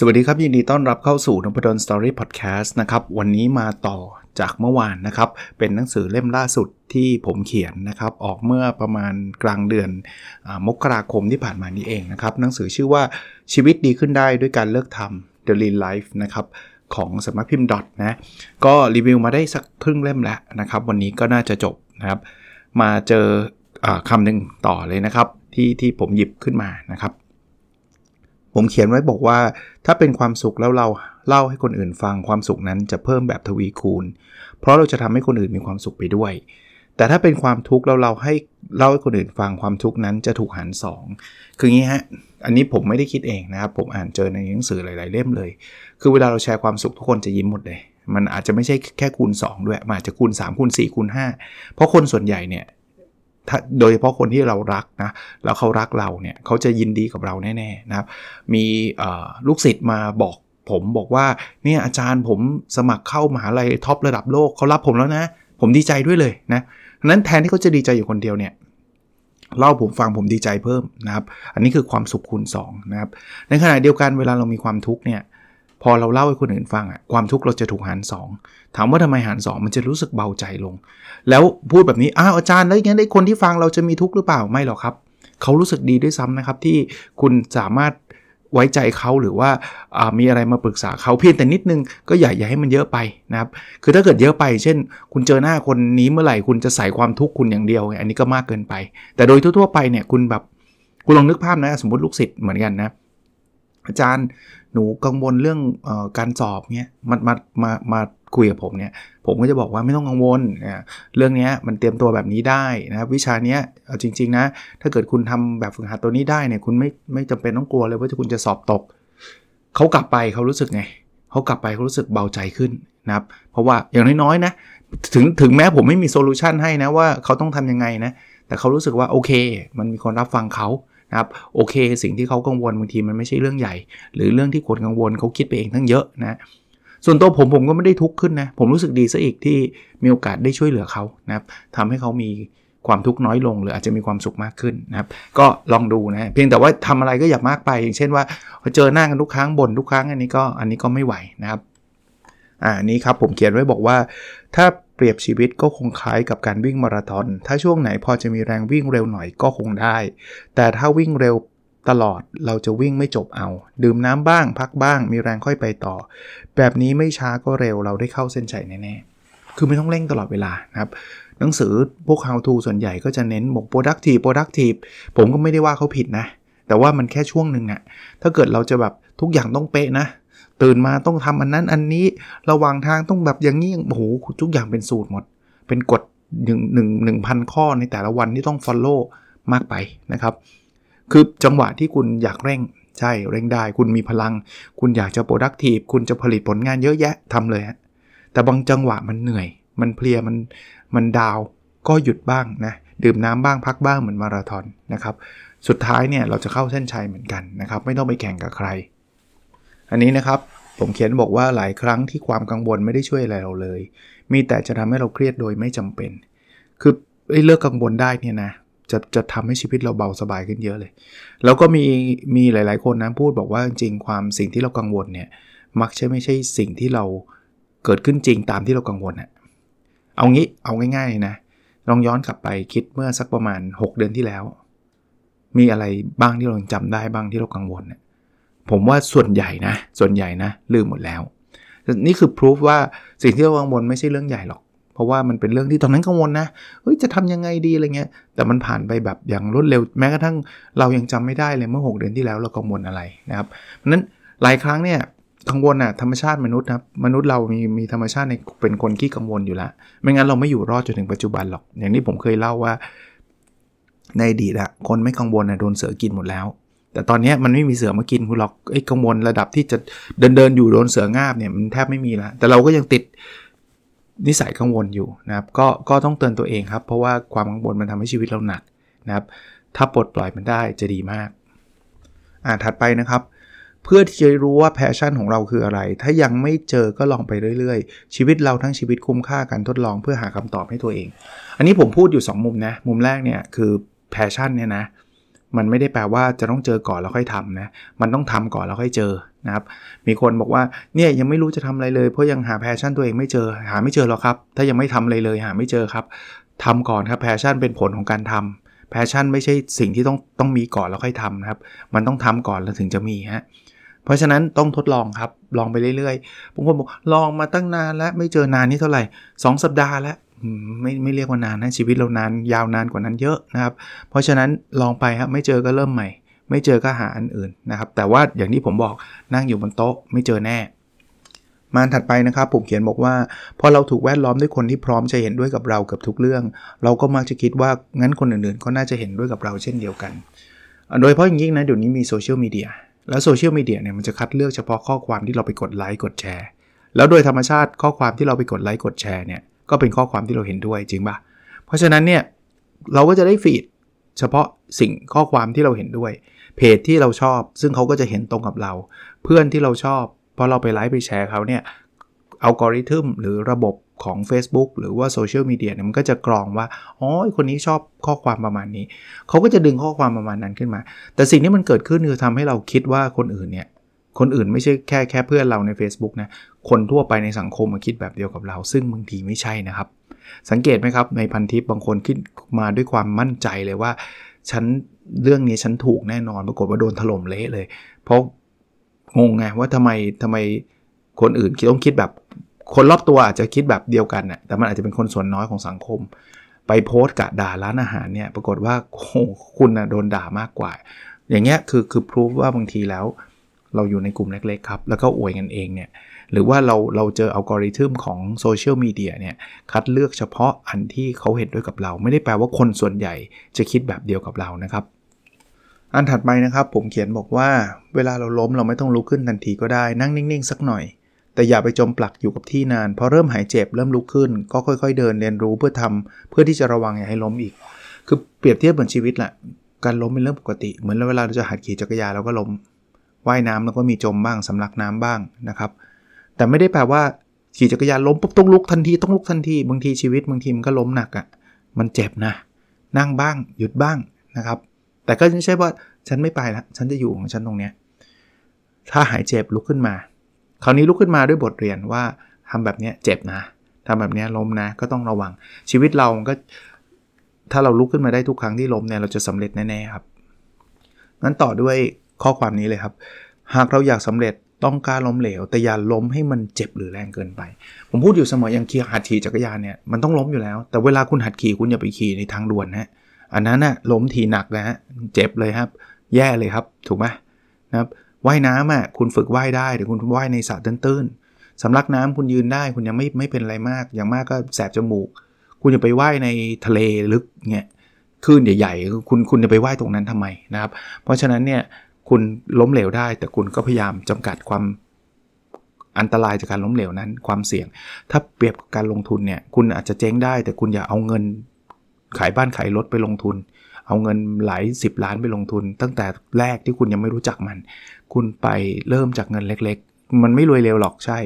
สวัสดีครับ ยินดีต้อนรับเข้าสู่นพดลสตอรี่พอดแคสต์นะครับ วันนี้มาต่อจากเมื่อวานนะครับ เป็นหนังสือเล่มล่าสุดที่ผมเขียนนะครับ ออกเมื่อประมาณกลางเดือนอมกราคมที่ผ่านมานี้เองนะครับ หนังสือชื่อว่าชีวิตดีขึ้นได้ด้วยการเลิกทำ The Lean Life นะครับของสำนักพิมพ์ดอทนะ ก็รีวิวมาได้สักครึ่งเล่มแล้วนะครับ วันนี้ก็น่าจะจบนะครับ มาเจออคำหนึ่งต่อเลยนะครับ ที่ที่ผมหยิบขึ้นมานะครับ ผมเขียนไว้บอกว่า ถ้าเป็นความสุขแล้วเราเล่าให้คนอื่นฟังความสุขนั้นจะเพิ่มแบบทวีคูณ เพราะเราจะทำให้คนอื่นมีความสุขไปด้วย แต่ถ้าเป็นความทุกข์เราเราให้เล่าให้คนอื่นฟังความทุกข์นั้นจะถูกหาร2คืองี้ฮะอันนี้ผมไม่ได้คิดเองนะครับ ผมอ่านเจอในหนังสือหลาย ๆ เล่มเลย คือเวลาเราแชร์ความสุขทุกคนจะยิ้มหมดเลย มันอาจจะไม่ใช่แค่คูณ 2 ด้วย มันอาจจะคูณ 3 คูณ 4 คูณ 5 เพราะคนส่วนใหญ่เนี่ย โดยเฉพาะคนที่เรารักนะแล้วเขารักเราเนี่ยเขาจะยินดีกับเราแน่ๆนะครับ มีลูกศิษย์มาบอกผมบอกว่าเนี่ยอาจารย์ผมสมัครเข้ามหาลัยท็อประดับโลกเขารับผมแล้วนะ ผมดีใจด้วยเลยนะนั้นแทนที่เขาจะดีใจอยู่คนเดียวเนี่ยเล่าผมฟังผมดีใจเพิ่มนะครับ อันนี้คือความสุขคูณ2นะครับ ในขณะเดียวกันเวลาเรามีความทุกข์เนี่ย พอเราเล่าให้คนอื่นฟังอะความทุกข์เราจะถูกหาร 2 ถามว่าทำไมหาร 2 มันจะรู้สึกเบาใจลง แล้วพูดแบบนี้อ้าวอาจารย์แล้วอย่างนี้ได้คนที่ฟังเราจะมีทุกข์หรือเปล่าไม่หรอกครับ เขารู้สึกดีด้วยซ้ำนะครับที่คุณสามารถไว้ใจเขาหรือว่ามีอะไรมาปรึกษาเขาเพียงแต่นิดนึงก็อย่าอย่าให้มันเยอะไปนะครับคือถ้าเกิดเยอะไป เช่น คุณเจอหน้าคนนี้เมื่อไหร่คุณจะใส่ความทุกข์คุณอย่างเดียว อันนี้ก็มากเกินไป แต่โดยทั่วๆไปเนี่ยคุณแบบคุณลองนึกภาพนะสมมติลูกศิษย์เหมือนกันนะ อาจารย์หนูกังวลเรื่องอการสอบเนี่ยมามามามาคุยกับผมเนี่ย ผมก็จะบอกว่าไม่ต้องกังวลเนี่ยเรื่องนี้มันเตรียมตัวแบบนี้ได้นะครับวิชาเนี้ยเอาจริง ๆ นะ ถ้าเกิดคุณทำแบบฝึกหัดตัวนี้ได้เนี่ยคุณไม่ไม่จำเป็นต้องกลัวเลยว่าคุณจะสอบตกเขากลับไปเขารู้สึกไงเขากลับไปเขารู้สึกเบาใจขึ้นนะครับ เพราะว่าอย่างน้อยๆนะถึงถึงแม้ผมไม่มีโซลูชันให้นะว่าเขาต้องทํำยังไงนะแต่เขารู้สึกว่าโอเค มันมีคนรับฟังเขา นะครับโอเค สิ่งที่เขากังวลบางทีมันไม่ใช่เรื่องใหญ่ หรือเรื่องที่คนกังวลเขาคิดไปเองทั้งเยอะนะส่วนตัวผมผมก็ไม่ได้ทุกข์ขึ้นนะ ผมรู้สึกดีซะอีกที่มีโอกาสได้ช่วยเหลือเขานะครับทำให้เขามีความทุกข์น้อยลง หรืออาจจะมีความสุขมากขึ้นนะครับ ก็ลองดูนะเพียงแต่ว่าทำอะไรก็อย่ามากไป อย่างเช่นว่าเจอหน้ากันทุกครั้งบ่นทุกครั้งอันนี้ก็อันนี้ก็ไม่ไหวนะครับอ่านี้ครับผมเขียนไว้บอกว่าถ้า เปรียบชีวิตก็คงคล้ายกับการวิ่งมาราธอน ถ้าช่วงไหนพอจะมีแรงวิ่งเร็วหน่อยก็คงได้ แต่ถ้าวิ่งเร็วตลอดเราจะวิ่งไม่จบเอา ดื่มน้ำบ้าง พักบ้าง มีแรงค่อยไปต่อ แบบนี้ไม่ช้าก็เร็วเราได้เข้าเส้นชัยแน่ๆ คือไม่ต้องเร่งตลอดเวลานะครับ หนังสือพวก how to ส่วนใหญ่ก็จะเน้นบอก productive productive ผมก็ไม่ได้ว่าเขาผิดนะ แต่ว่ามันแค่ช่วงหนึ่งอะถ้าเกิดเราจะแบบทุกอย่างต้องเป๊ะนะ ตื่นมาต้องทำอันนั้นอันนี้ระหว่างทางต้องแบบอย่างนี้โอ้โหทุกอย่างเป็นสูตรหมด เป็นกฎหนึ่งหนึ่งหนึ่งพันข้อในแต่ละวันที่ต้อง follow มากไปนะครับ คือจังหวะที่คุณอยากเร่งใช่เร่งได้ คุณมีพลัง คุณอยากจะ productive คุณจะผลิตผลงานเยอะแยะทำเลยฮะแต่บางจังหวะมันเหนื่อย มันเพลียมันมันดาวก็หยุดบ้างนะดื่มน้ำบ้างพักบ้างเหมือนมาราธอนนะครับ สุดท้ายเนี่ยเราจะเข้าเส้นชัยเหมือนกันนะครับ ไม่ต้องไปแข่งกับใคร อันนี้นะครับผมเขียนบอกว่าหลายครั้งที่ความกังวลไม่ได้ช่วยอะไรเราเลย มีแต่จะทำให้เราเครียดโดยไม่จำเป็น คือเลิกกังวลได้เนี่ยนะจะจะทำให้ชีวิตเราเบาสบายขึ้นเยอะเลย แล้วก็มีมีหลาย ๆ คนนะพูดบอกว่าจริงความสิ่งที่เรากังวลเนี่ยมักใช่ไม่ใช่สิ่งที่เราเกิดขึ้นจริงตามที่เรากังวลอะเอางี้เอาง่ายๆนะลองย้อนกลับไปคิดเมื่อสักประมาณ 6 เดือนที่แล้ว มีอะไรบ้างที่เราจำได้บ้างที่เรากังวลเนี่ย ผมว่าส่วนใหญ่นะ ส่วนใหญ่นะลืมหมดแล้ว นี่คือพิสูจว่าสิ่งที่เรากังวลไม่ใช่เรื่องใหญ่หรอก เพราะว่ามันเป็นเรื่องที่ตอนนั้นกังวลนะเฮ้ยจะทำยังไงดีอะไรเงี้ย แต่มันผ่านไปแบบอย่างรวดเร็ว แม้กระทั่งเรายังจำไม่ได้เลยเมื่อ 6 เดือนที่แล้วเรากังวลอะไรนะครับเพราะนั้นหลายครั้งเนี่ยกังวลอะธรรมชาติมนุษย์ครับมนุษย์เรามีมีธรรมชาติในเป็นคนขี้กังวลอยู่ล้วไม่งั้นเราไม่อยู่รอดจนถึงปัจจุบันหรอก อย่างที่ผมเคยเล่าว่าในอดีตอะคนไม่กังวลอะโดนเสือกินหมดแล้ว แต่ตอนนี้มันไม่มีเสือมากินคุณหรอกไอ้กังวลระดับที่จะเดินเดินอยู่โดนเสืองาบเนี่ยมันแทบไม่มีแล้วแต่เราก็ยังติดนิสัยกังวลอยู่นะครับก็ก็ต้องเตือนตัวเองครับ เพราะว่าความกังวลมันทำให้ชีวิตเราหนักนะครับ ถ้าปลดปล่อยมันได้จะดีมากอ่าถัดไปนะครับ เพื่อที่จะรู้ว่า passion ของเราคืออะไร ถ้ายังไม่เจอก็ลองไปเรื่อยๆ ชีวิตเราทั้งชีวิตคุ้มค่าการทดลองเพื่อหาคำตอบให้ตัวเอง อันนี้ผมพูดอยู่ 2 มุมนะ มุมแรกเนี่ยคือ passion เนี่ยนะ มันไม่ได้แปลว่าจะต้องเจอก่อนแล้วค่อยทำนะ มันต้องทำก่อนแล้วค่อยเจอนะครับ มีคนบอกว่าเนี่ยยังไม่รู้จะทำอะไรเลยเพราะยังหา passion ตัวเองไม่เจอ หาไม่เจอหรอกครับ ถ้ายังไม่ทำอะไรเลยหาไม่เจอครับทำก่อนครับ passion เป็นผลของการทำ passion ไม่ใช่สิ่งที่ต้องต้องมีก่อนแล้วค่อยทำนะครับ มันต้องทำก่อนแล้วถึงจะมีฮะ เพราะฉะนั้นต้องทดลองครับ ลองไปเรื่อยๆ บางคนบอกลองมาตั้งนานแล้วไม่เจอนานนี่เท่าไหร่ 2 สัปดาห์แล้ว ไม่ไม่เรียกว่านานนะชีวิตเรานานยาวนานกว่านั้นเยอะนะครับ เพราะฉะนั้นลองไปครับไม่เจอก็เริ่มใหม่ ไม่เจอก็หาอันอื่นนะครับ แต่ว่าอย่างที่ผมบอกนั่งอยู่บนโต๊ะ ไม่เจอแน่ มาถัดไปนะครับ ผมเขียนบอกว่าพอเราถูกแวดล้อมด้วยคนที่พร้อมจะเห็นด้วยกับเราเกือบทุกเรื่อง เราก็มักจะคิดว่างั้นคนอื่นๆ ก็น่าจะเห็นด้วยกับเราเช่นเดียวกัน โดยเฉพาะอย่างยิ่งนะเดี๋ยวนี้มีโซเชียลมีเดียแล้วโซเชียลมีเดียเนี่ยมันจะคัดเลือกเฉพาะข้อความที่เราไปกดไลค์กดแชร์ แล้วโดยธรรมชาติข้อความที่เราไปกดไลค์กดแชร์เนี่ย ก็เป็นข้อความที่เราเห็นด้วยจริงปะเพราะฉะนั้นเนี่ยเราก็จะได้ฟีดเฉพาะสิ่งข้อความที่เราเห็นด้วย เพจที่เราชอบ ซึ่งเขาก็จะเห็นตรงกับเรา เพื่อนที่เราชอบพอเราไปไลค์ไปแชร์เขาเนี่ยอัลกอริทึมหรือระบบของ Facebook หรือว่าโซเชียลมีเดียเนี่ยมันก็จะกรองว่า อ๋อ คนนี้ชอบข้อความประมาณนี้ เขาก็จะดึงข้อความประมาณนั้นขึ้นมา แต่สิ่งที่มันเกิดขึ้นคือทำให้เราคิดว่าคนอื่นเนี่ย คนอื่นไม่ใช่แค่แค่เพื่อนเราใน Facebook นะ คนทั่วไปในสังคมมาคิดแบบเดียวกับเรา ซึ่งบางทีไม่ใช่นะครับ สังเกตไหมครับ ในพันทิปบางคนคิดมาด้วยความมั่นใจเลยว่า ฉันเรื่องนี้ฉันถูกแน่นอน ปรากฏว่าโดนถล่มเละเลย เพราะงงไงว่าทำไมทำไมคนอื่นคิดต้องคิดแบบ คนรอบตัวอาจจะคิดแบบเดียวกันน่ะแต่มันอาจจะเป็นคนส่วนน้อยของสังคม ไปโพสต์กะด่าร้านอาหารเนี่ย ปรากฏว่าโอ้คุณนะโดนด่ามากกว่า อย่างเงี้ยคือคือพิสูจว่าบางทีแล้ว เราอยู่ในกลุ่มเล็กๆครับ แล้วก็อวยกันเองเนี่ยหรือว่าเราเราเจออัลกอริทึมของโซเชียลมีเดียเนี่ยคัดเลือกเฉพาะอันที่เขาเห็นด้วยกับเรา ไม่ได้แปลว่าคนส่วนใหญ่จะคิดแบบเดียวกับเรานะครับ อันถัดไปนะครับผมเขียนบอกว่า เวลาเราล้มเราไม่ต้องลุกขึ้นทันทีก็ได้นั่งนิ่งๆ สักหน่อย แต่อย่าไปจมปลักอยู่กับที่นานพอเริ่มหายเจ็บเริ่มลุกขึ้น ก็ค่อย ๆ เดินเรียนรู้เพื่อทำเพื่อที่จะระวังอย่าให้ล้มอีก คือเปรียบเทียบเหมือนชีวิตแหละการล้มเป็นเรื่องปกติ เหมือนเวลาเราจะหัดขี่จักรยานเราก็ล้ม ว่ายน้ำแล้วก็มีจมบ้างสำลักน้ำบ้างนะครับ แต่ไม่ได้แปลว่าขี่จักรยานล้มปุ๊บต้องลุกทันทีต้องลุกทันทีบางทีชีวิตบางทีมันก็ล้มหนักอะ่ะมันเจ็บนะ นั่งบ้างหยุดบ้างนะครับ แต่ก็ไม่ใช่ว่าฉันไม่ไปละฉันจะอยู่ของฉันตรงเนี้ยถ้าหายเจ็บลุกขึ้นมา คราวนี้ลุกขึ้นมาด้วยบทเรียนว่าทำแบบนี้เจ็บนะทำแบบนี้ล้มนะ ก็ต้องระวัง ชีวิตเราก็ ถ้าเราลุกขึ้นมาได้ทุกครั้งที่ล้มเนี่ยเราจะสำเร็จแน่ๆครับงั้นต่อด้วย ข้อความนี้เลยครับ หากเราอยากสำเร็จต้องการล้มเหลว แต่อย่าล้มให้มันเจ็บหรือแรงเกินไป ผมพูดอยู่เสมออย่างขี่หัดขี่จักรยานเนี่ยมันต้องล้มอยู่แล้ว แต่เวลาคุณหัดขี่คุณอย่าไปขี่ในทางด่วนนะอันนั้นนะ่ะล้มทีหนักนะฮะเจ็บเลยครับ แย่เลยครับถูกไหมนะครับว่ายน้ำอะคุณฝึกว่ายได้แต่คุณว่ายในสระตื้นๆสำลักน้ำคุณยืนได้คุณยังไม่ไม่เป็นอะไรมาก อย่างมากก็แสบจมูก คุณจะไปว่ายในทะเลลึกเนี่ยคลื่นใหญ่ๆ คุณคุณจะไปว่ายตรงนั้นทำไมนะครับ เพราะฉะนั้นเนี่ย คุณล้มเหลวได้ แต่คุณก็พยายามจำกัดความอันตรายจากการล้มเหลวนั้นความเสี่ยง ถ้าเปรียบกับการลงทุนเนี่ยคุณอาจจะเจ๊งได้ แต่คุณอย่าเอาเงินขายบ้านขายรถไปลงทุน เอาเงินหลาย 10 ล้านไปลงทุน ตั้งแต่แรกที่คุณยังไม่รู้จักมัน คุณไปเริ่มจากเงินเล็ก ๆ มันไม่รวยเร็วหรอกใช่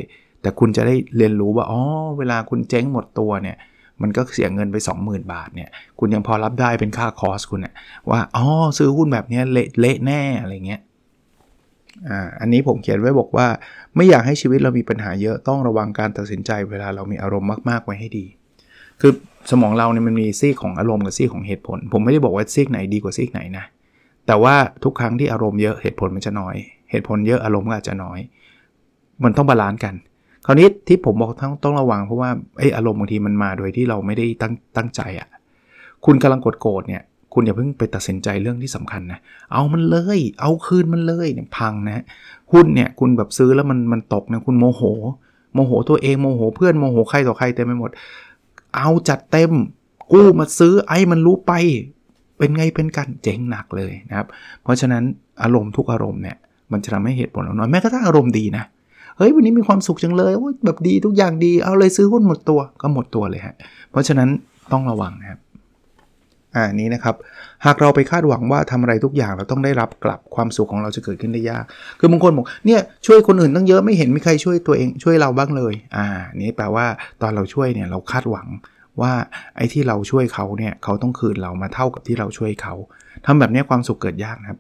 แต่คุณจะได้เรียนรู้ว่าอ๋อเวลาคุณเจ๊งหมดตัวเนี่ย มันก็เสียเงินไป 20,000 บาทเนี่ย คุณยังพอรับได้เป็นค่าคอสคุณเนี่ยว่า อ๋อ ซื้อหุ้นแบบนี้เละเละแน่อะไรเงี้ย อ่า อันนี้ผมเขียนไว้บอกว่า ไม่อยากให้ชีวิตเรามีปัญหาเยอะ ต้องระวังการตัดสินใจเวลาเรามีอารมณ์มากๆไว้ให้ดี คือสมองเราเนี่ยมันมีซีกของอารมณ์กับซีกของเหตุผล ผมไม่ได้บอกว่าซีกไหนดีกว่าซีกไหนนะ แต่ว่าทุกครั้งที่อารมณ์เยอะเหตุผลมันจะน้อย เหตุผลเยอะอารมณ์ก็อาจจะน้อย มันต้อง balance กัน คราวนี้ที่ผมบอกต้องต้องระวังเพราะว่าไอ้อารมณ์บางทีมันมาโดยที่เราไม่ได้ตั้งตั้งใจอะ่ะคุณกำลังโกรธโกรธเนี่ยคุณอย่าเพิ่งไปตัดสินใจเรื่องที่สำคัญนะ เอามันเลย เอาคืนมันเลยเนี่ยพังนะหุ้นเนี่ยคุณแบบซื้อแล้วมันมันตกนะคุณโมโห โมโหตัวเองโมโหเพื่อนโมโหใครต่อใครเต็มไปหมด เอาจัดเต็มกู้มาซื้อไอ้มันรู้ไป เป็นไงเป็นกันเจ๋งหนักเลยนะครับ เพราะฉะนั้นอารมณ์ทุกอารมณ์เนี่ยมันจะทำให้เหตุผลเราน้อยแม้กระทั่งอารมณ์ดีนะ ฮ้ยวันนี้มีความสุขจังเลยแบบดีทุกอย่างดีเอาเลยซื้อหุ้นหมดตัวก็หมดตัวเลยฮะเพราะฉะนั้นต้องระวังนะครับอ่านี้นะครับ หากเราไปคาดหวังว่าทำอะไรทุกอย่างเราต้องได้รับกลับความสุขของเราจะเกิดขึ้นได้ยาก คือบางคนบอกเนี่ยช่วยคนอื่นตั้งเยอะไม่เห็นมีใครช่วยตัวเองช่วยเราบ้างเลย อ่า นี้แปลว่าตอนเราช่วยเนี่ยเราคาดหวังว่าไอ้ที่เราช่วยเขาเนี่ยเขาต้องคืนเรามาเท่ากับที่เราช่วยเขาทำแบบนี้ความสุขเกิดยากนะครับ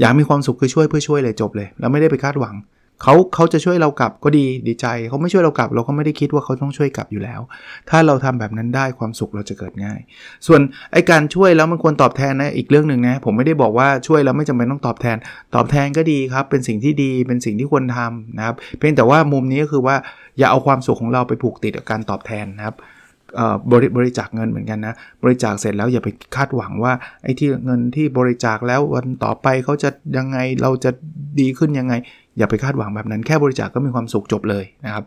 อยากมีความสุขคือช่วยเพื่อช่วยเลยจบเลย แล้วไม่ได้ไปคาดหวัง เขาเขาจะช่วยเรากลับก็ดีดีใจ เขาไม่ช่วยเรากลับ เราก็ไม่ได้คิดว่าเขาต้องช่วยกลับอยู่แล้ว ถ้าเราทำแบบนั้นได้ความสุขเราจะเกิดง่าย ส่วนไอการช่วยแล้วมันควรตอบแทนนะอีกเรื่องหนึ่งนะผมไม่ได้บอกว่าช่วยแล้วไม่จำเป็นต้องตอบแทน ตอบแทนก็ดีครับ เป็นสิ่งที่ดีเป็นสิ่งที่ควรทำนะครับ เพียงแต่ว่ามุมนี้ก็คือว่าอย่าเอาความสุขของเราไปผูกติดกับการตอบแทนนะครับบริบริจาคเงินเหมือนกันนะ บริจาคเสร็จแล้วอย่าไปคาดหวังว่าไอ้ที่เงินที่บริจาคแล้ววันต่อไปเขาจะยังไงเราจะดีขึ้นยังไง อย่าไปคาดหวังแบบนั้นแค่บริจาคก็มีความสุขจบเลยนะครับ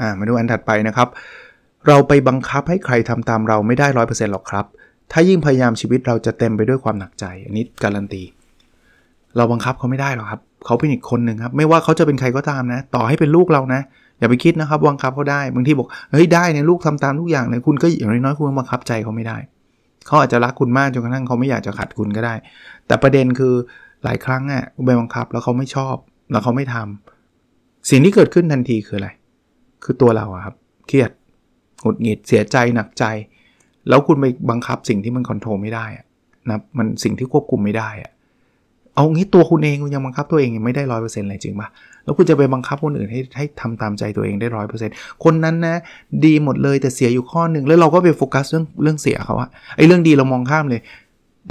อ่ามาดูอันถัดไปนะครับ เราไปบังคับให้ใครทำตามเราไม่ได้ร้อยเปอร์เซ็นต์หรอกครับ ถ้ายิ่งพยายามชีวิตเราจะเต็มไปด้วยความหนักใจ อันนี้การันตี เราบังคับเขาไม่ได้หรอกครับ เขาเป็นอีกคนหนึ่งครับ ไม่ว่าเขาจะเป็นใครก็ตามนะ ต่อให้เป็นลูกเรานะ อย่าไปคิดนะครับบังคับเขาได้ บางทีบอกเฮ้ยได้เนี่ยลูกทำตามทุกอย่างเลยคุณก็อย่างน้อยๆคุณบังคับใจเขาไม่ได้ เขาอาจจะรักคุณมากจนกระทั่งเขาไม่อยากจะขัดคุณก็ได้ แต่ประเด็นคือ หลายครั้งอะไปบังคับแล้วเขาไม่ชอบ แล้วเขาไม่ทำสิ่งที่เกิดขึ้นทันทีคืออะไร คือตัวเราครับเครียดหงุดหงิดเสียใจหนักใจ แล้วคุณไปบังคับสิ่งที่มัน control ไม่ได้นะมันสิ่งที่ควบคุมไม่ได้อะเอางี้ตัวคุณเองคุณยังบังคับตัวเองยังไม่ได้ร้อยเปอร์เซ็นต์เลยจริงปะแล้วคุณจะไปบังคับคนอื่นให้ให้ทำตามใจตัวเองได้ร้อยเปอร์เซ็นต์คนนั้นนะดีหมดเลยแต่เสียอยู่ข้อหนึ่งแล้วเราก็ไปโฟกัสเรื่องเรื่องเสียเขาอะไอ้เรื่องดีเรามองข้ามเลย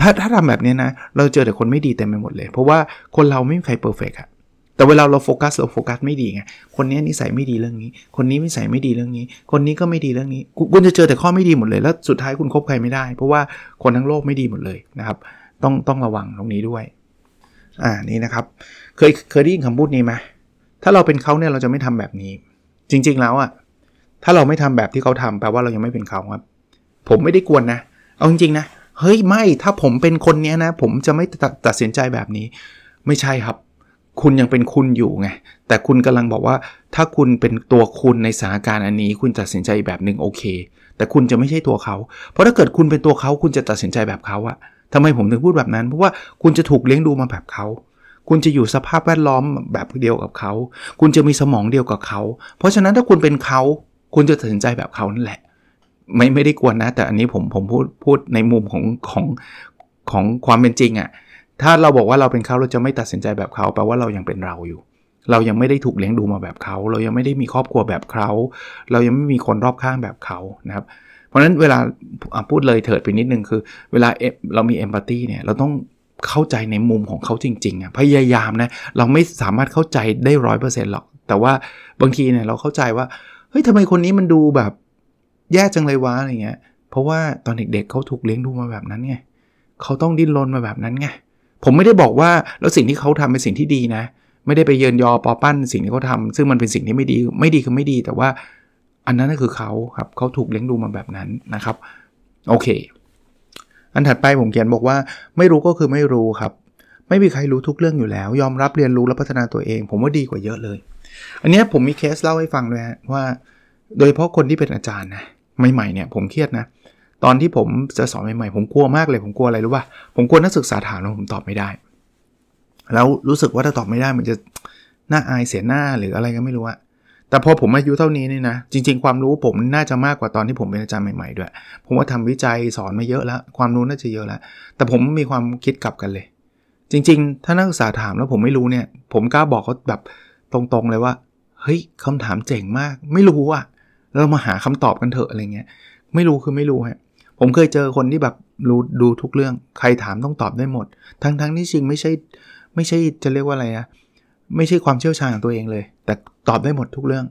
ถ้าถ้าทำแบบนี้นะ เราเจอแต่คนไม่ดีเต็มไปหมดเลย เพราะว่าคนเราไม่มีใคร perfect อะแต่เวลาเราโฟกัสเราโฟกัสไม่ดีไง คนนี้นิสัยไม่ดีเรื่องนี้ คนนี้นิสัยไม่ดีเรื่องนี้ คนนี้ก็ไม่ดีเรื่องนี้ คุณจะเจอแต่ข้อไม่ดีหมดเลย แล้วสุดท้ายคุณคบใครไม่ได้ เพราะว่าคนทั้งโลกไม่ดีหมดเลยนะครับ ต้องต้องระวังตรงนี้ด้วย อ่า นี่นะครับ เคยเคยได้ยินคำพูดนี้ไหมถ้าเราเป็นเขาเนี่ยเราจะไม่ทำแบบนี้ จริง ๆ แล้วอะถ้าเราไม่ทำแบบที่เขาทำแปลว่าเรายังไม่เป็นเขาครับ ผมไม่ได้กวนนะ เอาจริงๆนะ เฮ้ยไม่ถ้าผมเป็นคนเนี้ยนะ ผมจะไม่ตัดสินใจแบบนี้ ไม่ใช่ครับ คุณยังเป็นคุณอยู่ไง แต่คุณกำลังบอกว่า ถ้าคุณเป็นตัวคุณในสถานการณ์อันนี้ คุณตัดสินใจแบบหนึ่งโอเค แต่คุณจะไม่ใช่ตัวเขา เพราะถ้าเกิดคุณเป็นตัวเขาคุณจะตัดสินใจแบบเขาอะทำไมผมถึงพูดแบบนั้น เพราะว่าคุณจะถูกเลี้ยงดูมาแบบเขา คุณจะอยู่สภาพแวดล้อมแบบเดียวกับเขา คุณจะมีสมองเดียวกับเขา เพราะฉะนั้นถ้าคุณเป็นเขา คุณจะตัดสินใจแบบเขานั่นแหละ ไม่ไม่ได้กวนนะ แต่อันนี้ผมผมพูดพูดในมุมของของของความเป็นจริงอะ่ะถ้าเราบอกว่าเราเป็นเขาเราจะไม่ตัดสินใจแบบเขาแปลว่าเรายังเป็นเราอยู่ เรายังไม่ได้ถูกเลี้ยงดูมาแบบเขา เรายังไม่ได้มีครอบครัวแบบเขา เรายังไม่มีคนรอบข้างแบบเขานะครับเพราะฉะนั้นเวลาพูดเลยเถิดไปนิดนึงคือ เวลาเรามีเอมพัตตีเนี่ยเราต้องเข้าใจในมุมของเขาจริงๆอะพยายามนะเราไม่สามารถเข้าใจได้ร้อยเปอร์เซ็นต์หรอก แต่ว่าบางทีเนี่ยเราเข้าใจว่าเฮ้ยทำไมคนนี้มันดูแบบ แย่จังเลยวะอะไรเงี้ย เพราะว่าตอนเด็กๆเขาถูกเลี้ยงดูมาแบบนั้นไงเขาต้องดิ้นรนมาแบบนั้นไงผมไม่ได้บอกว่าแล้วสิ่งที่เขาทำเป็นสิ่งที่ดีนะ ไม่ได้ไปเยินยอปอปั้นสิ่งที่เขาทาซึ่งมันเป็นสิ่งที่ไม่ดีไม่ดีคือไม่ดีแต่ว่าอันนั้นก็คือเขาครับเขาถูกเลี้ยงดูมาแบบนั้นนะครับโอเค อันถัดไปผมเขียนบอกว่า ไม่รู้ก็คือไม่รู้ครับ ไม่มีใครรู้ทุกเรื่องอยู่แล้ว ยอมรับเรียนรู้และพัฒนาตัวเอง ผมว่าดีกว่าเยอะเลย อันนี้ผมมีเคสเล่าให้ฟังด้วยว่า โดยเฉพาะคนที่เป็นอาจารย์นะ ใหม่ๆเนี่ยผมเครียดนะตอนที่ผมจะสอนใหม่ๆผมกลัวมากเลยผมกลัวอะไรรู้ป่ะผมกลัวนักศึกษาถามแล้วผมตอบไม่ได้ แล้วรู้สึกว่าถ้าตอบไม่ได้มันจะน่าอายเสียหน้าหรืออะไรก็ไม่รู้อะแต่พอผมอายุเท่านี้นี่นะ จริง ๆ ความรู้ผมน่าจะมากกว่าตอนที่ผมเป็นอาจารย์ใหม่ๆด้วย ผมว่าทำวิจัยสอนมาเยอะแล้ว ความรู้น่าจะเยอะแล้ว แต่ผมมีความคิดกลับกันเลย จริง ๆ ถ้านักศึกษาถามแล้วผมไม่รู้เนี่ย ผมกล้าบอกเขาแบบตรงๆเลยว่า เฮ้ยคำถามเจ๋งมาก ไม่รู้อะ เรามาหาคำตอบกันเถอะอะไรเงี้ย ไม่รู้คือไม่รู้ฮะผมเคยเจอคนที่แบบรู้ดูทุกเรื่อง ใครถามต้องตอบได้หมด ทั้งๆที่จริงไม่ใช่ไม่ใช่จะเรียกว่าอะไรนะไม่ใช่ความเชี่ยวชาญของตัวเองเลย แต่ตอบได้หมดทุกเรื่อง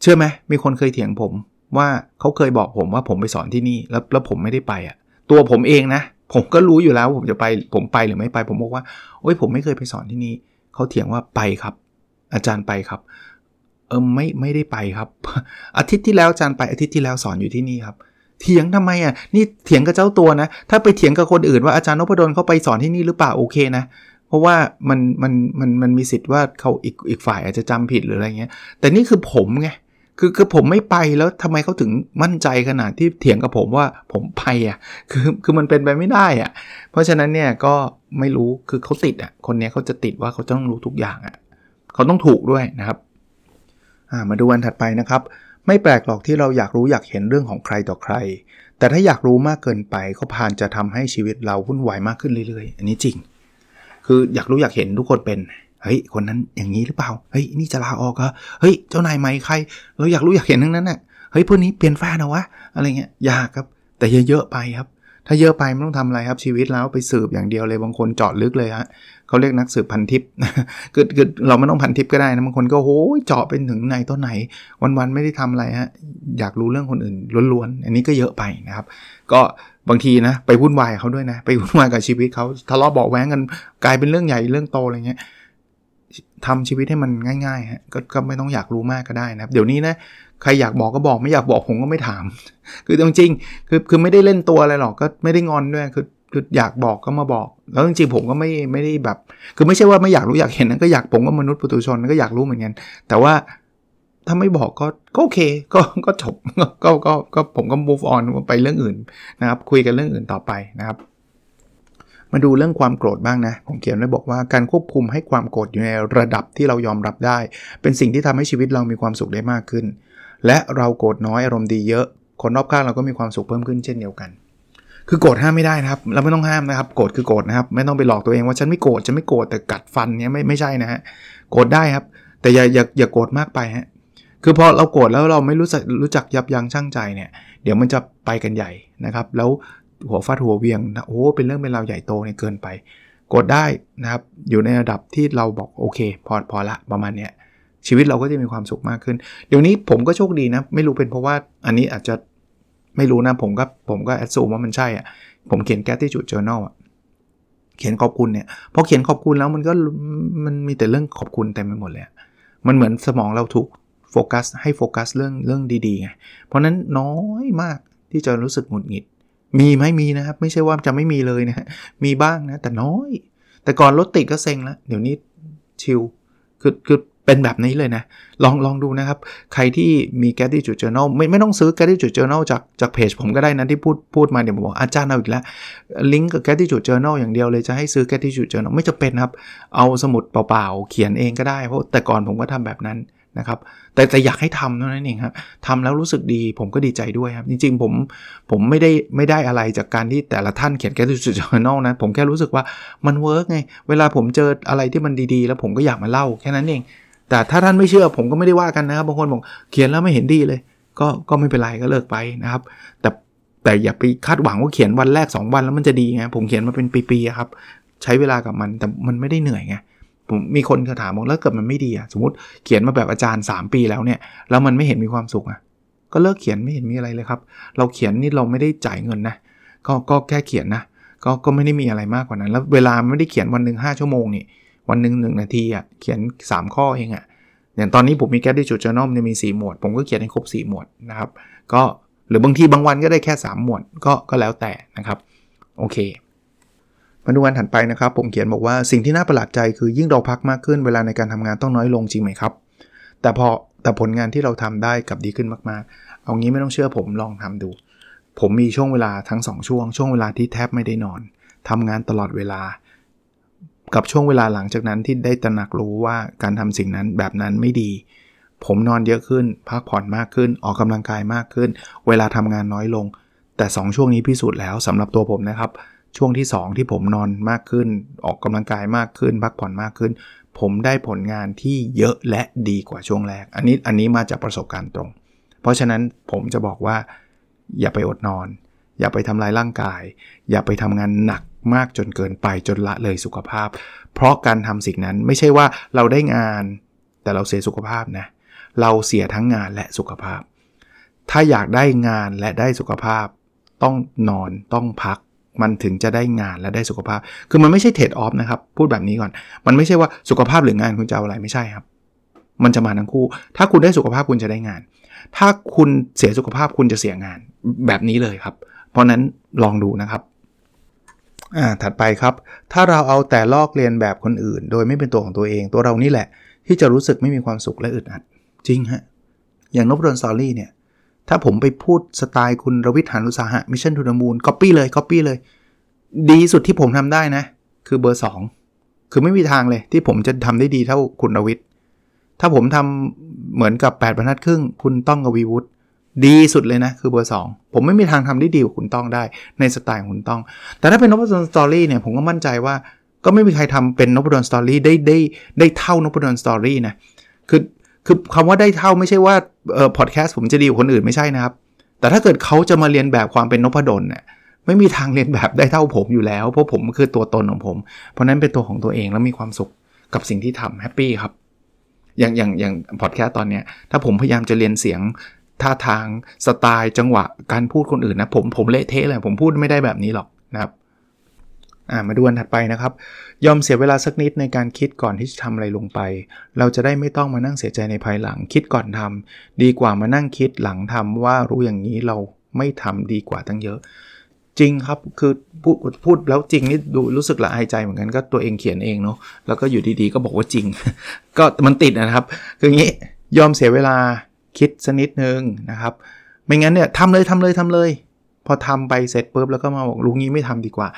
เชื่อไหมมีคนเคยเถียงผมว่าเขาเคยบอกผมว่าผมไปสอนที่นี่แล้วแล้วผมไม่ได้ไปอะ่ะ ตัวผมเองนะ ผมก็รู้อยู่แล้วผมจะไปผมไปหรือไม่ไป ผมบอกว่าโอ้ยผมไม่เคยไปสอนที่นี่เขาเถียงว่าไปครับ อาจารย์ไปครับ เออไม่ไม่ได้ไปครับ อาทิตย์ที่แล้วอาจารย์ไปอาทิตย์ที่แล้วสอนอยู่ที่นี่ครับ เถียงทำไมอะนี่เถียงกับเจ้าตัวนะ ถ้าไปเถียงกับคนอื่นว่าอาจารย์นพดลเขาไปสอนที่นี่หรือเปล่าโอเคนะเพราะว่ามันมันมันมันมีสิทธิ์ว่าเขาอีกอีกฝ่ายอาจจะจำผิดหรืออะไรเงี้ย แต่นี่คือผมไงคือคือผมไม่ไปแล้วทำไมเขาถึงมั่นใจขนาดที่เถียงกับผมว่าผมไปอะคือคือมันเป็นไปไม่ได้อะเพราะฉะนั้นเนี่ยก็ไม่รู้คือเขาติดอะคนนี้เขาจะติดว่าเขาต้องรู้ทุกอย่างอะเขาต้องถูกด้วยนะครับ มาดูวันถัดไปนะครับ ไม่แปลกหรอกที่เราอยากรู้อยากเห็นเรื่องของใครต่อใคร แต่ถ้าอยากรู้มากเกินไปก็พานจะทำให้ชีวิตเราวุ่นวายมากขึ้นเรื่อยๆ อันนี้จริง คืออยากรู้อยากเห็นทุกคนเป็นเฮ้ยคนนั้นอย่างนี้หรือเปล่าเฮ้ยนี่จะลาออกเหรอเฮ้ยเจ้านายใหม่ใคร เราอยากรู้อยากเห็นทั้งนั้นน่ะเฮ้ยพวกนี้เปลี่ยนแฟนนะวะอะไรเงี้ยอยากครับ แต่เยอะๆไปครับ ถ้าเยอะไปไม่ต้องทำอะไรครับชีวิตแล้วไปสืบอย่างเดียวเลยบางคนเจาะลึกเลยฮะเขาเรียกนักสืบพันทิปคือคือเราไม่ต้องพันทิปก็ได้นะบางคนก็โอ้ยเจาะเป็นถึงไหนต้นไหน วันๆไม่ได้ทำอะไรฮะอยากรู้เรื่องคนอื่นล้วนๆอันนี้ก็เยอะไปนะครับ ก็บางทีนะไปวุ่นวายเขาด้วยนะไปวุ่นวายกับชีวิตเขาทะเลาะเบาแว้งกันกลายเป็นเรื่องใหญ่เรื่องโตอะไรเงี้ยทำชีวิตให้มันง่ายๆฮะกก็ไม่ต้องอยากรู้มากก็ได้นะครับ เดี๋ยวนี้นะ ใครอยากบอกก็บอกไม่อยากบอกผมก็ไม่ถาม คือจริงๆคือคือไม่ได้เล่นตัวอะไรหรอกก็ไม่ได้งอนด้วยคือคืออยากบอกก็มาบอก แล้วจริงๆผมก็ไม่ไม่ได้แบบ คือไม่ใช่ว่าไม่อยากรู้อยากเห็นนะก็อยากผมก็มนุษย์ปุถุชนก็อยากรู้เหมือนกัน แต่ว่าถ้าไม่บอกก็ก็โอเค ก็ก็จบก็ก็ก็ผมก็ move on ไปเรื่องอื่นนะครับ คุยกันเรื่องอื่นต่อไปนะครับ มาดูเรื่องความโกรธบ้างนะ ผมเขียนไว้บอกว่าการควบคุมให้ความโกรธอยู่ในระดับที่เรายอมรับได้ เป็นสิ่งที่ทำให้ชีวิตเรามีความสุขได้มากขึ้น และเราโกรธน้อยอารมณ์ดีเยอะ คนรอบข้างเราก็มีความสุขเพิ่มขึ้นเช่นเดียวกัน คือโกรธห้ามไม่ได้นะครับ เราไม่ต้องห้ามนะครับโกรธคือโกรธนะครับ ไม่ต้องไปหลอกตัวเองว่าฉันไม่โกรธฉันไม่โกรธแต่กัดฟันเนี้ยไม่ไม่ใช่นะฮะโกรธได้ครับ แต่อย่าอย่าอย่าโกรธมากไปฮะคือพอเราโกรธแล้วเราไม่รู้จักรู้จักยับยั้งชั่งใจเนี่ย เดี๋ยวมันจะไปกันใหญ่นะครับ แล้วหัวฟาดหัวเวียงนะโอ้เป็นเรื่องเป็นราวใหญ่โตเนี่ยเกินไป กดได้นะครับ อยู่ในระดับที่เราบอกโอเค พอพอละประมาณเนี้ย ชีวิตเราก็จะมีความสุขมากขึ้น เดี๋ยวนี้ผมก็โชคดีนะ ไม่รู้เป็นเพราะว่าอันนี้อาจจะไม่รู้นะ ผมก็ผมก็แอดซูมว่ามันใช่อะผมเขียนแกที่จุดเจอแนลอะเขียนขอบคุณเนี่ยพอเขียนขอบคุณแล้วมันก็มันมีแต่เรื่องขอบคุณเต็มไปหมดเลย มันเหมือนสมองเราถูกโฟกัสให้โฟกัสเรื่องเรื่องดีๆไงเพราะนั้นน้อยมากที่จะรู้สึกหงุดหงิด มีไหมมีนะครับ ไม่ใช่ว่าจะไม่มีเลยนะมีบ้างนะ แต่น้อย แต่ก่อนรถติดก็เซ็งแล้ว เดี๋ยวนี้ชิลคือคือ เป็นแบบนี้เลยนะ ลองลองดูนะครับ ใครที่มี g a t t y j u Journal ไม่ไม่ต้องซื้อ g a t t y j u Journal จากจากเพจผมก็ได้นะที่พูดพูดมาเดี๋ยวผมบอกอาจารย์เอาอีกแล้วลิงก์กับ g a t t y j u Journal อย่างเดียวเลยจะให้ซื้อ g a t t y j u Journal ไม่จะเป็นครับ เอาสมุดเปล่าๆ เขียนเองก็ได้เพราะแต่ก่อนผมก็ทำแบบนั้นนะครับแต่แต่อยากให้ทำเท่านั้นเองครับทำแล้วรู้สึกดีผมก็ดีใจด้วยครับ จริงๆผมผมไม่ได้ไม่ได้อะไรจากการที่แต่ละท่านเขียน Gratitude Journal นะ ผมแค่รู้สึกว่ามัน work ไง เวลาผมเจออะไรที่มันดีๆ แล้วผมก็อยากมาเล่าแค่นั้นเอง แต่ถ้าท่านไม่เชื่อผมก็ไม่ได้ว่ากันนะครับ บางคนบอกเขียนแล้วไม่เห็นดีเลย ก็ก็ไม่เป็นไรก็เลิกไปนะครับ แต่แต่อย่าไปคาดหวังว่าเขียนวันแรก 2 วันแล้วมันจะดีไงผมเขียนมาเป็นปีๆครับ ใช้เวลากับมันแต่มันไม่ได้เหนื่อยไงผมมีคนเขาถามบอกแล้วเกิดมันไม่ดีอะสมมติเขียนมาแบบอาจารย์ 3 ปีแล้วเนี่ยแล้วมันไม่เห็นมีความสุขอะก็เลิกเขียนไม่เห็นมีอะไรเลยครับ เราเขียนนี่เราไม่ได้จ่ายเงินนะก็ก็แค่เขียนนะก็ก็ไม่ได้มีอะไรมากกว่านั้น แล้วเวลาไม่ได้เขียนวันหนึ่ง5ชั่วโมงนี่ วันหนึ่งหนึ่งนาทีอะเขียน 3 ข้อเองอะอย่างตอนนี้ผมมีแก๊สดิจูเจอนอมจะมี 4 หมวด ผมก็เขียนให้ครบ 4 หมวดนะครับ ก็หรือบางทีบางวันก็ได้แค่ 3 หมวดก็ก็แล้วแต่นะครับโอเค มาดูวันถัดไปนะครับ ผมเขียนบอกว่าสิ่งที่น่าประหลาดใจคือยิ่งเราพักมากขึ้นเวลาในการทำงานต้องน้อยลงจริงไหมครับ แต่พอแต่ผลงานที่เราทำได้กับดีขึ้นมากๆ เอางี้ไม่ต้องเชื่อผมลองทำดู ผมมีช่วงเวลาทั้ง 2 ช่วง ช่วงเวลาที่แทบไม่ได้นอนทำงานตลอดเวลา กับช่วงเวลาหลังจากนั้นที่ได้ตระหนักรู้ว่าการทำสิ่งนั้นแบบนั้นไม่ดี ผมนอนเยอะขึ้น พักผ่อนมากขึ้น ออกกำลังกายมากขึ้น เวลาทำงานน้อยลง แต่ 2 ช่วงนี้พิสูจน์แล้วสำหรับตัวผมนะครับ ช่วงที่ 2 ที่ผมนอนมากขึ้น ออกกำลังกายมากขึ้น พักผ่อนมากขึ้น ผมได้ผลงานที่เยอะและดีกว่าช่วงแรก อันนี้อันนี้มาจากประสบการณ์ตรง เพราะฉะนั้นผมจะบอกว่า อย่าไปอดนอน อย่าไปทำลายร่างกาย อย่าไปทำงานหนัก มากจนเกินไปจนละเลยสุขภาพ เพราะการทำสิ่งนั้นไม่ใช่ว่าเราได้งาน แต่เราเสียสุขภาพนะ เราเสียทั้งงานและสุขภาพ ถ้าอยากได้งานและได้สุขภาพ ต้องนอนต้องพักมันถึงจะได้งานและได้สุขภาพ คือมันไม่ใช่เทรดออฟนะครับ พูดแบบนี้ก่อน มันไม่ใช่ว่าสุขภาพหรืองานคุณจะเอาอะไรไม่ใช่ครับ มันจะมาทั้งคู่ ถ้าคุณได้สุขภาพคุณจะได้งาน ถ้าคุณเสียสุขภาพคุณจะเสียงานแบบนี้เลยครับ เพราะนั้นลองดูนะครับ อ่าถัดไปครับ ถ้าเราเอาแต่ลอกเลียนแบบคนอื่น โดยไม่เป็นตัวของตัวเอง ตัวเรานี่แหละ ที่จะรู้สึกไม่มีความสุขและอึดอัด จริงฮะ อย่างนพดล Story เนี่ย ถ้าผมไปพูดสไตล์คุณรวิศ หาญอุตสาหะ Mission To The Moon ก๊อปปี้เลยก๊อปปี้เลย ดีสุดที่ผมทำได้นะ คือเบอร์ 2 คือไม่มีทางเลยที่ผมจะทำได้ดีเท่าคุณรวิทย์ถ้าผมทำเหมือนกับ8บรรทัดครึ่ง คุณต้องกวีวุฒิ ดีสุดเลยนะ คือเบอร์ 2 ผมไม่มีทางทำได้ดีกว่าคุณต้องได้ ในสไตล์ของคุณต้อง แต่ถ้าเป็นนพดล Story เนี่ยผมก็มั่นใจว่าก็ไม่มีใครทำเป็นนพดล Story ได้ได้ได้เท่านพดล Story นะคือคือคำว่าได้เท่าไม่ใช่ว่าเอ่อพอดแคสต์ผมจะดีกว่าคนอื่นไม่ใช่นะครับ แต่ถ้าเกิดเขาจะมาเลียนแบบความเป็นนพดลเนี่ยไม่มีทางเลียนแบบได้เท่าผมอยู่แล้ว เพราะผมคือตัวตนของผม เพราะนั้นเป็นตัวของตัวเองแล้วมีความสุขกับสิ่งที่ทำแฮปปี้ครับอย่างอย่างอย่างพอดแคสต์ตอนเนี้ยถ้าผมพยายามจะเรียนเสียง ท่าทางสไตล์จังหวะการพูดคนอื่นนะผมผมเละเทะเลยผมพูดไม่ได้แบบนี้หรอกนะครับอ่ามาดูอันถัดไปนะครับ ยอมเสียเวลาสักนิดในการคิดก่อนที่จะทำอะไรลงไป เราจะได้ไม่ต้องมานั่งเสียใจในภายหลัง คิดก่อนทำดีกว่ามานั่งคิดหลังทำว่ารู้อย่างนี้เราไม่ทำดีกว่าตั้งเยอะ จริงครับคือพูดพูดแล้วจริงนี่ดูรู้สึกละอายใจเหมือนกันก็ตัวเองเขียนเองเนาะแล้วก็อยู่ดีๆ ก็บอกว่าจริง ก็มันติดนะครับ คืออย่างนี้ยอมเสียเวลา คิดสักนิดนึงนะครับ ไม่งั้นเนี่ยทำเลยทำเลยทำเลย พอทำไปเสร็จปุ๊บแล้วก็มาบอกลุงนี้ไม่ทำดีกว่า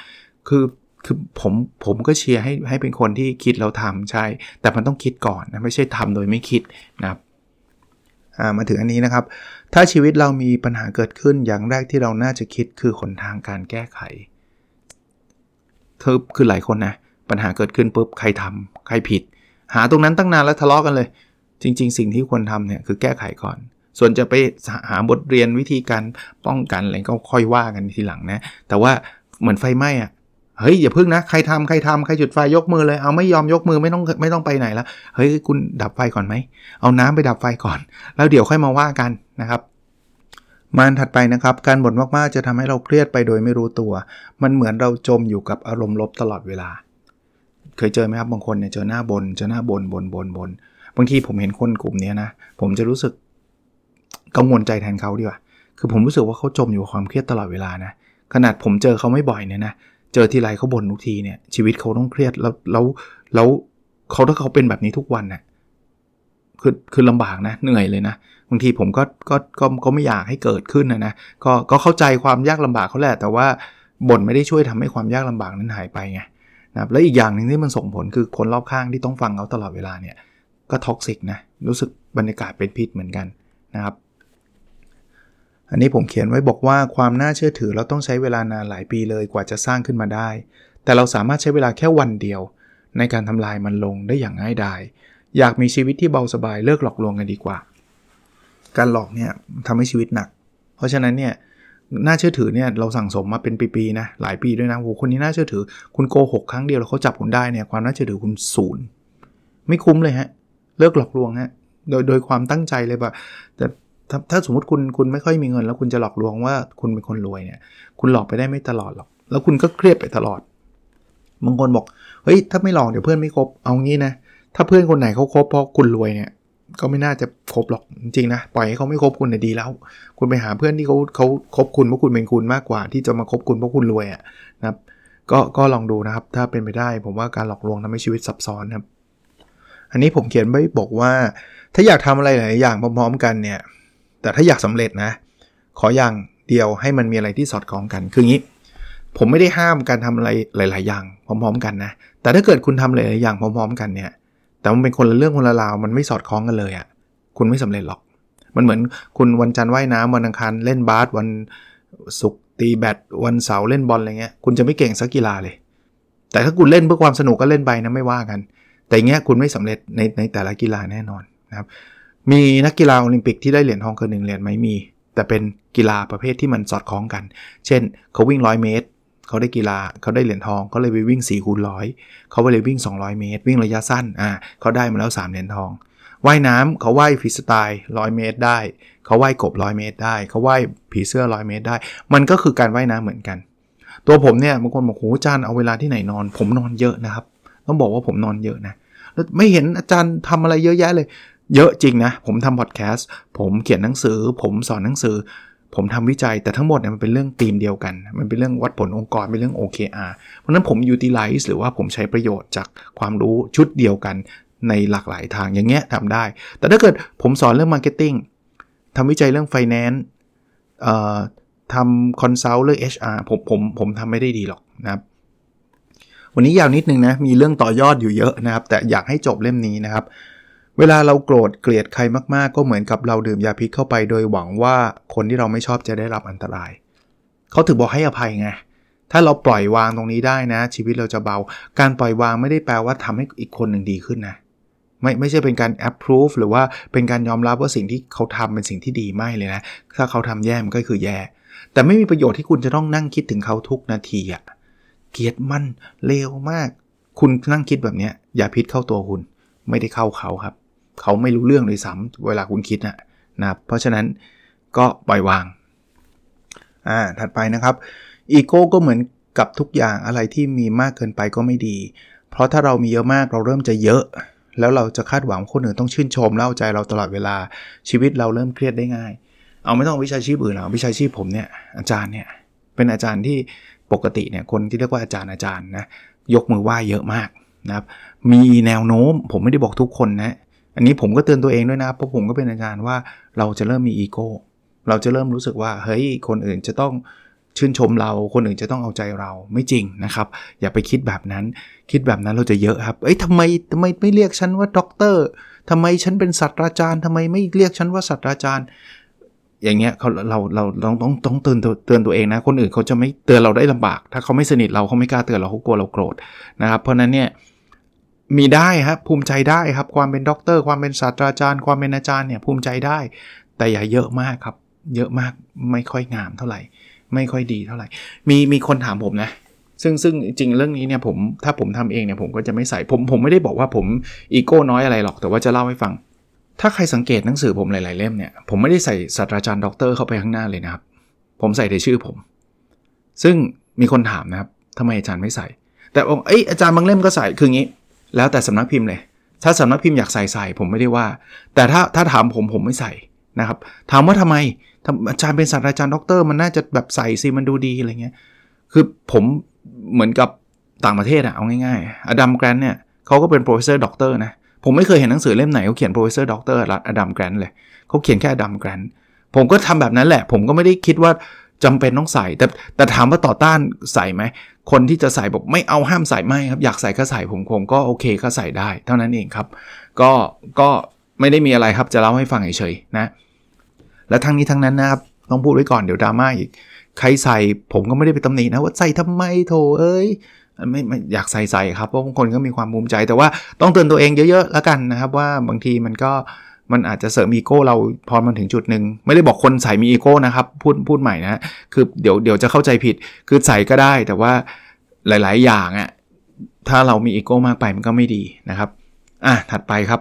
คือคือผมผมก็เชียร์ให้ให้เป็นคนที่คิดแล้วทำใช่ แต่มันต้องคิดก่อนนะไม่ใช่ทำโดยไม่คิดนะครับมาถึงอันนี้นะครับ ถ้าชีวิตเรามีปัญหาเกิดขึ้นอย่างแรกที่เราน่าจะคิดคือหนทางการแก้ไขคือคือหลายคนนะปัญหาเกิดขึ้นปุ๊บใครทำใครผิด หาตรงนั้นตั้งนานแล้วทะเลาะกันเลย จริง ๆ สิ่งที่ควรทำเนี่ยคือแก้ไขก่อน ส่วนจะไปหาบทเรียนวิธีการป้องกันอะไรก็ค่อยว่ากันทีหลังนะ แต่ว่าเหมือนไฟไหม้อะเฮ้ยอย่าพึ่งนะใครทำใครทำใครจุดไฟยกมือเลยเอาไม่ยอมยกมือไม่ต้องไม่ต้องไปไหนแล้วเฮ้ยคุณดับไฟก่อนไหมเอาน้ำไปดับไฟก่อน แล้วเดี๋ยวค่อยมาว่ากันนะครับมันถัดไปนะครับ การบ่นมากๆจะทำให้เราเครียดไปโดยไม่รู้ตัว มันเหมือนเราจมอยู่กับอารมณ์ลบตลอดเวลา เคยเจอไหมครับบางคนเนี่ยเจอหน้าบนเจอหน้าบนบนบนบน บางทีผมเห็นคนกลุ่มนี้นะ ผมจะรู้สึกกังวลใจแทนเขาดีกว่า คือผมรู้สึกว่าเขาจมอยู่กับความเครียดตลอดเวลานะ ขนาดผมเจอเขาไม่บ่อยเนี่ยนะ เจอทีไรเขาบ่นทุกทีเนี่ย ชีวิตเขาต้องเครียดแล้วแล้วแล้วเขาถ้าเขาเป็นแบบนี้ทุกวันเนะ่ยคือคือลำบากนะเหนื่อยเลยนะบางทีผมก็ก็ก็ก็ไม่อยากให้เกิดขึ้นนะนะก็ก็เข้าใจความยากลำบากเขาแหละ แต่ว่าบ่นไม่ได้ช่วยทำให้ความยากลำบากนั้นหายไปไงนะแล้วอีกอย่างหนึ่งที่มันส่งผลคือคนรอบข้างที่ต้องฟังเขาตลอดเวลาเนี่ย ก็ท็อกซิกนะรู้สึกบรรยากาศเป็นพิษเหมือนกันนะครับ อันนี้ผมเขียนไว้บอกว่าความน่าเชื่อถือเราต้องใช้เวลานานหลายปีเลยกว่าจะสร้างขึ้นมาได้ แต่เราสามารถใช้เวลาแค่วันเดียว ในการทำลายมันลงได้อย่างง่ายดายอยากมีชีวิตที่เบาสบายเลิกหลอกลวงกันดีกว่า การหลอกเนี่ยทำให้ชีวิตหนัก เพราะฉะนั้นเนี่ยน่าเชื่อถือเนี่ยเราสั่งสมมาเป็นปีๆนะหลายปีด้วยนะโหคนนี้น่าเชื่อถือ คุณโกหกครั้งเดียวแล้วเขาจับคุณได้เนี่ยความน่าเชื่อถือคุณศูนย์ไม่คุ้มเลยฮะ เลิกหลอกลวงฮะโดยโดยความตั้งใจเลยแบบแต่ถ้าถ้าสมมติคุณคุณไม่ค่อยมีเงิน แล้วคุณจะหลอกลวงว่าคุณเป็นคนรวยเนี่ย คุณหลอกไปได้ไม่ตลอดหรอก แล้วคุณก็เครียดไปตลอดบางคนบอกเฮ้ยถ้าไม่หลอกเดี๋ยวเพื่อนไม่คบเอางี้นะถ้าเพื่อนคนไหนเขาคบเพราะคุณรวยเนี่ยก็ไม่น่าจะคบหรอกจริงๆนะปล่อยให้เขาไม่คบคุณเนี่ยดีแล้ว คุณไปหาเพื่อนที่เขาเขาคบคุณเพราะคุณเป็นคุณมากกว่า ที่จะมาคบคุณเพราะคุณรวยอะ่ะนะครับก็ก็ลองดูนะครับ ถ้าเป็นไปได้ ผมว่าการหลอกลวงทำให้ชีวิตซับซ้อนครับ อันนี้ผมเขียนไว้บอกว่า ถ้าอยากทำอะไรหลายอย่างพร้อมๆกันเนี่ย แต่ถ้าอยากสำเร็จนะ ขออย่างเดียวให้มันมีอะไรที่สอดคล้องกัน คืองี้ ผมไม่ได้ห้ามการทำอะไรหลาย ๆ อย่างพร้อม ๆ กันนะ แต่ถ้าเกิดคุณทำหลายๆอย่างพร้อม ๆ กันเนี่ย แต่มันเป็นคนละเรื่องคนละราว มันไม่สอดคล้องกันเลยอะ่ะ คุณไม่สำเร็จหรอก มันเหมือนคุณวันจันทร์ว่ายน้ำวันอังคารเล่นบาสวันศุกร์ตีแบดวันเสาร์เล่นบอลอะไรเงี้ย คุณจะไม่เก่งสักกีฬาเลย แต่ถ้าคุณเล่นเพื่อความสนุกก็เล่นไปนะไม่ว่ากัน แต่เงี้ยคุณไม่สำเร็จในในแต่ละกีฬาแน่นอนนะครับ มีนักกีฬาโอลิมปิกที่ได้เหรียญทองเกินหนึ่งเหรียญไหมมี แต่เป็นกีฬาประเภทที่มันสอดคล้องกัน เช่น เขาวิ่ง100เมตร เขาได้กีฬาเขาได้เหรียญทองเขาเลยไปวิ่ง4คูณร้อยเขาไปเลยวิ่ง 200 เมตร วิ่งระยะสั้นอ่าเขาได้มาแล้ว 3 เหรียญทองว่ายน้ำเขาว่ายฟรีสไตล์100เมตรได้ เขาว่ายกบ100เมตรได้ เขาว่ายผีเสื้อ100เมตรได้ มันก็คือการว่ายน้ำเหมือนกัน ตัวผมเนี่ยบางคนบอกโอาจารย์เอาเวลาที่ไหนนอน ผมนอนเยอะนะครับ ต้องบอกว่าผมนอนเยอะนะแล้วไม่เห็นอาจารย์ทำอะไรเยอะแยะเลย เยอะจริงนะ ผมทำพอดแคสต์ผมเขียนหนังสือ ผมสอนหนังสือ ผมทำวิจัยแต่ทั้งหมดเนี่ยมันเป็นเรื่องธีมเดียวกัน มันเป็นเรื่องวัดผลองค์กรเป็นเรื่อง OKR เพราะนั้นผม utilize หรือว่าผมใช้ประโยชน์จากความรู้ชุดเดียวกันในหลากหลายทางอย่างเงี้ยทำได้ แต่ถ้าเกิดผมสอนเรื่อง marketing ทำวิจัยเรื่อง finance ทำ consult เรื่อง HR ผมผมผมทำไม่ได้ดีหรอกนะครับ วันนี้ยาวนิดนึงนะ มีเรื่องต่อยอดอยู่เยอะนะครับ แต่อยากให้จบเล่มนี้นะครับ เวลาเราโกรธเกลียดใครมากๆ ก็เหมือนกับเราดื่มยาพิษเข้าไป โดยหวังว่าคนที่เราไม่ชอบจะได้รับอันตราย เขาถึงบอกให้อภัยไง ถ้าเราปล่อยวางตรงนี้ได้นะ ชีวิตเราจะเบา การปล่อยวางไม่ได้แปลว่าทำให้อีกคนหนึ่งดีขึ้นนะไม่ไม่ใช่เป็นการ approve หรือว่าเป็นการยอมรับว่าสิ่งที่เขาทำเป็นสิ่งที่ดีไม่เลยนะ ถ้าเขาทำแย่มันก็คือแย่ แต่ไม่มีประโยชน์ที่คุณจะต้องนั่งคิดถึงเขาทุกนาทีอะ เกลียดมันเลวมาก คุณนั่งคิดแบบนี้อย่าพิษเข้าตัวคุณ ไม่ได้เข้าเขาครับ เขาไม่รู้เรื่องเลยซ้ำเวลาคุณคิดนะนะเพราะฉะนั้นก็ปล่อยวางอ่าถัดไปนะครับอีโก้ก็เหมือนกับทุกอย่างอะไรที่มีมากเกินไปก็ไม่ดี เพราะถ้าเรามีเยอะมากเราเริ่มจะเยอะ แล้วเราจะคาดหวังคนอื่นต้องชื่นชมเล่าใจเราตลอดเวลาชีวิตเราเริ่มเครียดได้ง่าย เอาไม่ต้องวิชาชีพอื่นหรอกวิชาชีพผมเนี่ยอาจารย์เนี่ยเป็นอาจารย์ที่ ปกติเนี่ยคนที่เรียกว่าอาจารย์อาจารย์นะยกมือไหว้เยอะมากนะครับมีแนวโน้มผมไม่ได้บอกทุกคนนะอันนี้ผมก็เตือนตัวเองด้วยนะเพราะผมก็เป็นอาจารย์ว่าเราจะเริ่มมีอีโก้เราจะเริ่มรู้สึกว่าเฮ้ยคนอื่นจะต้องชื่นชมเราคนอื่นจะต้องเอาใจเราไม่จริงนะครับ อย่าไปคิดแบบนั้น คิดแบบนั้นเราจะเยอะครับ เอ้ยทำไมทำไมไม่เรียกฉันว่าด็อกเตอร์ทำไมฉันเป็นศาสตราจารย์ทำไมไม่เรียกฉันว่าศาสตราจารย์ อย่างเงี้ยเขาเราเราต้องต้องต้องเตือนเตือนตัวเองนะ คนอื่นเขาจะไม่เตือนเราได้ลำบาก ถ้าเขาไม่สนิทเราเขาไม่กล้าเตือนเราเขากลัวเราโกรธนะครับ เพราะนั้นเนี่ยมีได้ครับภูมิใจได้ครับความเป็นด็อกเตอร์ความเป็นศาสตราจารย์ ความเป็นอาจารย์เนี่ยภูมิใจได้ แต่อย่าเยอะมากครับ เยอะมากไม่ค่อยงามเท่าไหร่ ไม่ค่อยดีเท่าไหร่ มีมีคนถามผมนะซึ่งซึ่งจริงเรื่องนี้เนี่ยผมถ้าผมทำเองเนี่ยผมก็จะไม่ใส่ผมผมไม่ได้บอกว่าผมอีโก้น้อยอะไรหรอกแต่ว่าจะเล่าให้ฟัง ถ้าใครสังเกตหนังสือผมหลาย ๆ เล่มเนี่ย ผมไม่ได้ใส่ศาสตราจารย์ด็อกเตอร์เข้าไปข้างหน้าเลยนะครับ ผมใส่แต่ชื่อผม ซึ่งมีคนถามนะครับทำไมอาจารย์ไม่ใส่ แต่องเอ้ยอาจารย์บางเล่มก็ใส่คืองี้ แล้วแต่สำนักพิมพ์เลย ถ้าสำนักพิมพ์อยากใส่ใส่ผมไม่ได้ว่า แต่ถ้าถ้าถามผมผมไม่ใส่นะครับ ถามว่าทำไมอาจารย์เป็นศาสตราจารย์ด็อกเตอร์มันน่าจะแบบใส่สิมันดูดีอะไรเงี้ย คือผมเหมือนกับต่างประเทศอะเอาง่ายๆ Adam Grant เนี่ยเขาก็เป็น professor ด็อกเตอร์นะ ผมไม่เคยเห็นหนังสือเล่มไหนเขาเขียน professor ด็อกเตอร์ Adam Grant เลยเขาเขียนแค่ Adam Grant ผมก็ทำแบบนั้นแหละ ผมก็ไม่ได้คิดว่าจำเป็นต้องใส่ แต่แต่ถามว่าต่อต้านใส่ไหม คนที่จะใส่บอกไม่เอาห้ามใส่ไม่ครับ อยากใส่ก็ใส่ผมคงก็โอเคก็ใส่ได้ เท่านั้นเองครับ ก็ก็ไม่ได้มีอะไรครับจะเล่าให้ฟังเฉยๆนะ และทั้งนี้ทั้งนั้นนะครับต้องพูดไว้ก่อนเดี๋ยวดราม่าอีก ใครใส่ผมก็ไม่ได้ไปตำหนินะว่าใส่ทำไมโถเอ้ย ไม่ไม่อยากใส่ใส่ครับเพราะบางคนก็มีความภูมิใจ แต่ว่าต้องเตือนตัวเองเยอะๆแล้วกันนะครับ ว่าบางทีมันก็มันอาจจะเสริมอีโก้เราพอมันถึงจุดหนึ่งไม่ได้บอกคนใส่มีอีโก้นะครับพูดพูดใหม่นะคือเดี๋ยวเดี๋ยวจะเข้าใจผิดคือใส่ก็ได้ แต่ว่าหลาย ๆ อย่างอะ่ะถ้าเรามีอีโก้มากไปมันก็ไม่ดีนะครับอะถัดไปครับ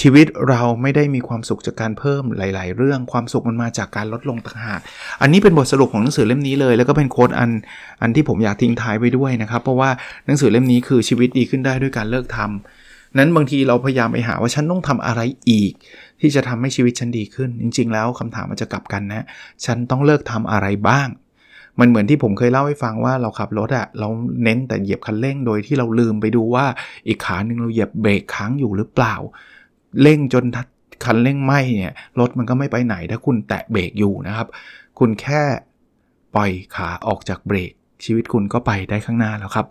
ชีวิตเราไม่ได้มีความสุขจากการเพิ่มหลาย ๆ เรื่องความสุขมันมาจากการลดลงต่างหากอันนี้เป็นบทสรุปของหนังสือเล่มนี้เลย แล้วก็เป็นโค้ดอันอันที่ผมอยากทิ้งท้ายไว้ด้วยนะครับ เพราะว่าหนังสือเล่มนี้คือชีวิตดีขึ้นได้ด้วยการเลิกทำนั้นบางทีเราพยายามไปหาว่าฉันต้องทำอะไรอีก ที่จะทำให้ชีวิตฉันดีขึ้น จริง ๆ แล้วคำถามมันจะกลับกันนะ ฉันต้องเลิกทำอะไรบ้างมันเหมือนที่ผมเคยเล่าให้ฟังว่าเราขับรถอะเราเน้นแต่เหยียบคันเร่งโดยที่เราลืมไปดูว่าอีกขาหนึ่งเราเหยียบเบรกค้างอยู่หรือเปล่า เร่งจนคันเร่งไหมเนี่ยรถมันก็ไม่ไปไหนถ้าคุณแตะเบรกอยู่นะครับ คุณแค่ปล่อยขาออกจากเบรก ชีวิตคุณก็ไปได้ข้างหน้าแล้วครับ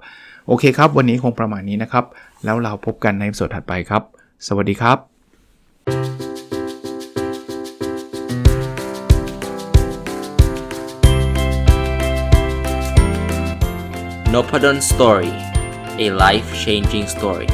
โอเคครับ วันนี้คงประมาณนี้นะครับ แล้วเราพบกันในสดถัดไปครับ สวัสดีครับ n o p a d o n Story a life changing story